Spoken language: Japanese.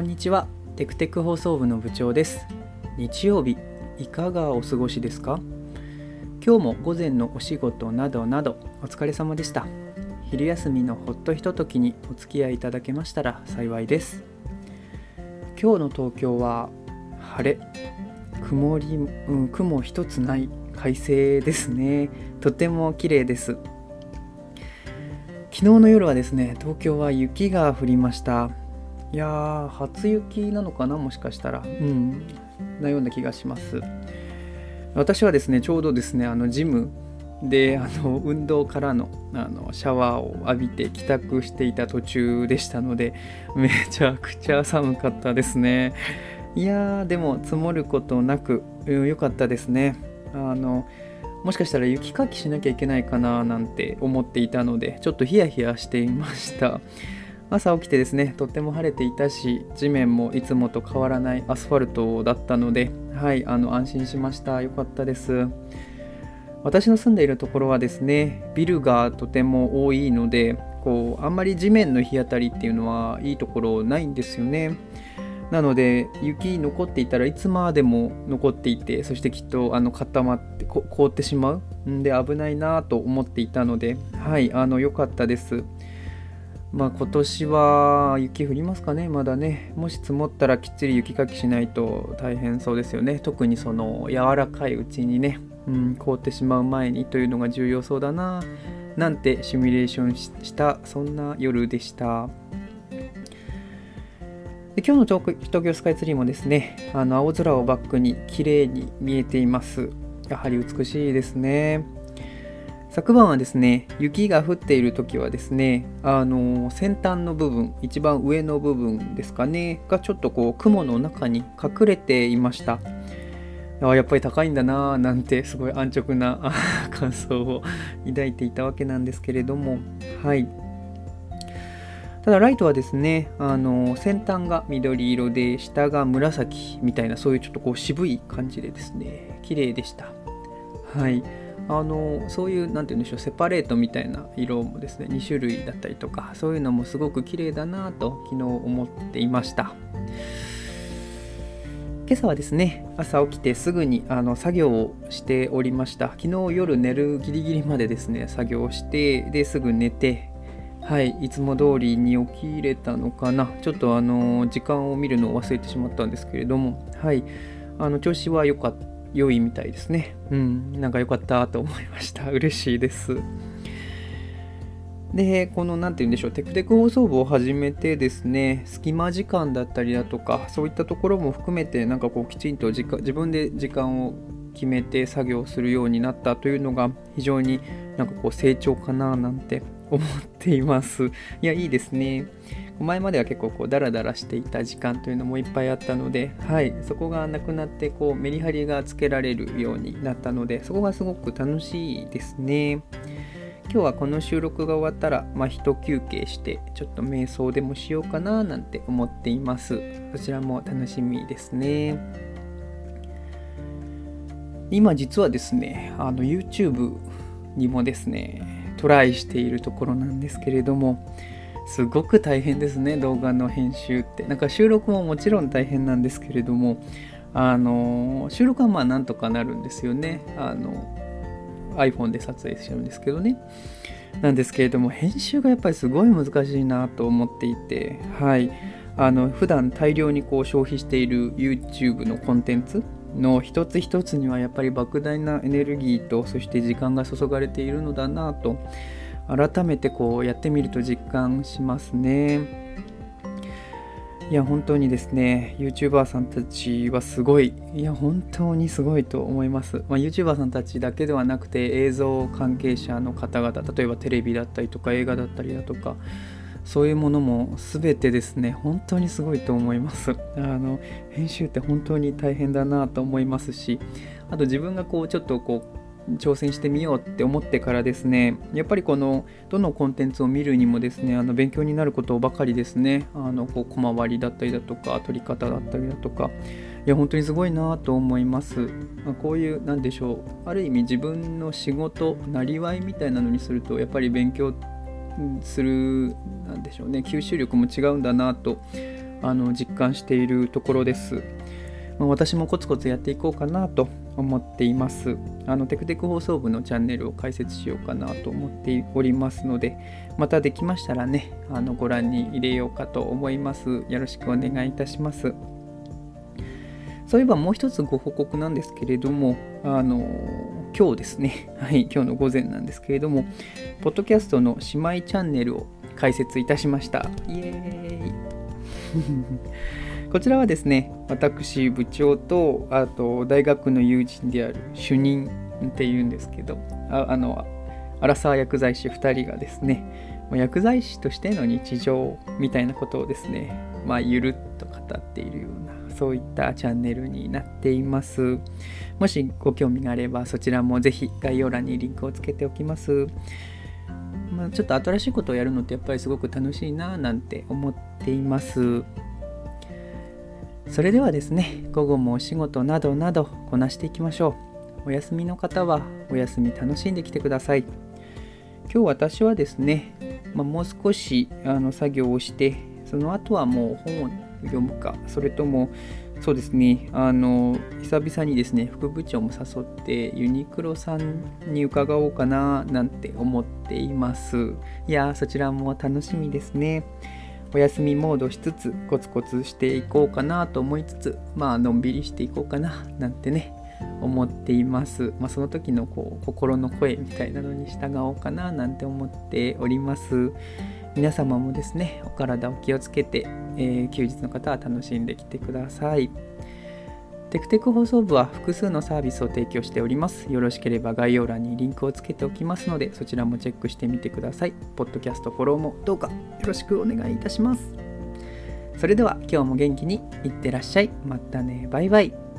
こんにちは。テクテク放送部の部長です。日曜日いかがお過ごしですか？今日も午前のお仕事などなどお疲れ様でした。昼休みのほっとひとときにお付き合いいただけましたら幸いです。今日の東京は晴れ。曇り、うん、雲一つない快晴ですね。とても綺麗です。昨日の夜はですね東京は雪が降りました。いやー初雪なのかなもしかしたら。うん。なような気がします。私はですねちょうどですねあのジムであの運動からのあのシャワーを浴びて帰宅していた途中でしたのでめちゃくちゃ寒かったですね。いやーでも積もることなく良かったですね。あのもしかしたら雪かきしなきゃいけないかななんて思っていたのでちょっとヒヤヒヤしていました。朝起きてですねとっても晴れていたし地面もいつもと変わらないアスファルトだったのではいあの安心しました。よかったです。私の住んでいるところはですねビルがとても多いのでこうあんまり地面の日当たりっていうのはいいところないんですよね。なので雪残っていたらいつまでも残っていてそしてきっとあの固まって凍ってしまう。んで危ないなと思っていたのではいあの良かったです。まあ今年は雪降りますかね。まだね。もし積もったらきっちり雪かきしないと大変そうですよね。特にその柔らかいうちにね、うん、凍ってしまう前にというのが重要そうだな。なんてシミュレーションしたそんな夜でした。で今日の東京スカイツリーもですねあの青空をバックに綺麗に見えています。やはり美しいですね。昨晩はですね雪が降っている時はですねあの先端の部分一番上の部分ですかねがちょっとこう雲の中に隠れていました。あやっぱり高いんだなぁなんてすごい安直な 感想を抱いていたわけなんですけれども。はい。ただライトはですねあの先端が緑色で下が紫みたいなそういうちょっとこう渋い感じでですね綺麗でした。はい。あのそういう何て言うんでしょうセパレートみたいな色もですね2種類だったりとかそういうのもすごく綺麗だなと昨日思っていました。今朝はですね朝起きてすぐにあの作業をしておりました。昨日夜寝るギリギリまでですね作業をしてですぐ寝てはいいつも通りに起きれたのかな。ちょっとあの時間を見るのを忘れてしまったんですけれどもはいあの調子は良かった。良いみたいですね。うん、なんか良かったと思いました。嬉しいです。で、この何て言うんでしょう、テクテク放送部を始めてですね、隙間時間だったりだとか、そういったところも含めて、なんかこう、きちんと自分で時間を決めて作業するようになったというのが、非常になんかこう、成長かななんて思っています。いや、いいですね。前までは結構こうダラダラしていた時間というのもいっぱいあったので、はい、そこがなくなってこうメリハリがつけられるようになったのでそこがすごく楽しいですね。今日はこの収録が終わったら、まあ、一休憩してちょっと瞑想でもしようかななんて思っています。そちらも楽しみですね。今実はですね、あの YouTube にもですね、トライしているところなんですけれども、すごく大変ですね動画の編集って。なんか収録ももちろん大変なんですけれどもあの収録はまあなんとかなるんですよね。あの iPhone で撮影してるんですけどね。なんですけれども編集がやっぱりすごい難しいなと思っていてはい。あの普段大量にこう消費している YouTube のコンテンツの一つ一つにはやっぱり莫大なエネルギーとそして時間が注がれているのだなと改めてこうやってみると実感しますね。いや本当にですね YouTuber さんたちはすごいいや本当にすごいと思います、まあ、YouTuber さんたちだけではなくて映像関係者の方々例えばテレビだったりとか映画だったりだとかそういうものも全てですね本当にすごいと思いますあの編集って本当に大変だなと思いますしあと自分がこうちょっとこう挑戦してみようって思ってからですねやっぱりこのどのコンテンツを見るにもですねあの勉強になることばかりですね。あのこう小回りだったりだとか取り方だったりだとか。いや本当にすごいなと思います、まあ、こういうなんでしょうある意味自分の仕事なりわいみたいなのにするとやっぱり勉強するなんでしょうね吸収力も違うんだなとあの実感しているところです。まあ、私もコツコツやっていこうかなと思っています。あのテクテク放送部のチャンネルを開設しようかなと思っておりますので、またできましたらね、あのご覧に入れようかと思います。よろしくお願いいたします。そういえばもう一つご報告なんですけれども、あの今日ですね、はい、今日の午前なんですけれども、ポッドキャストの姉妹チャンネルを開設いたしました。イエーイ こちらはですね、私部長と、あと大学の友人である主任っていうんですけど、ああの、荒沢薬剤師2人がですね、薬剤師としての日常みたいなことをですね、まあ、ゆるっと語っているような、そういったチャンネルになっています。もしご興味があれば、そちらもぜひ概要欄にリンクをつけておきます。まあ、ちょっと新しいことをやるのってやっぱりすごく楽しいななんて思っています。それではですね、午後もお仕事などなどこなしていきましょう。お休みの方はお休み楽しんできてください。今日私はですね、まあ、もう少しあの作業をして、その後はもう本を読むか、それともそうですね、あの久々にですね、副部長も誘ってユニクロさんに伺おうかななんて思っています。いやそちらも楽しみですね。お休みモードしつつコツコツしていこうかなと思いつつまあのんびりしていこうかななんてね思っています、まあ、その時のこう心の声みたいなのに従おうかななんて思っております。皆様もですねお体を気をつけて、えー、休日の方は楽しんできてください。テクテク放送部は複数のサービスを提供しております。よろしければ概要欄にリンクをつけておきますので、そちらもチェックしてみてください。ポッドキャストフォローもどうかよろしくお願いいたします。それでは今日も元気にいってらっしゃい。またね。バイバイ。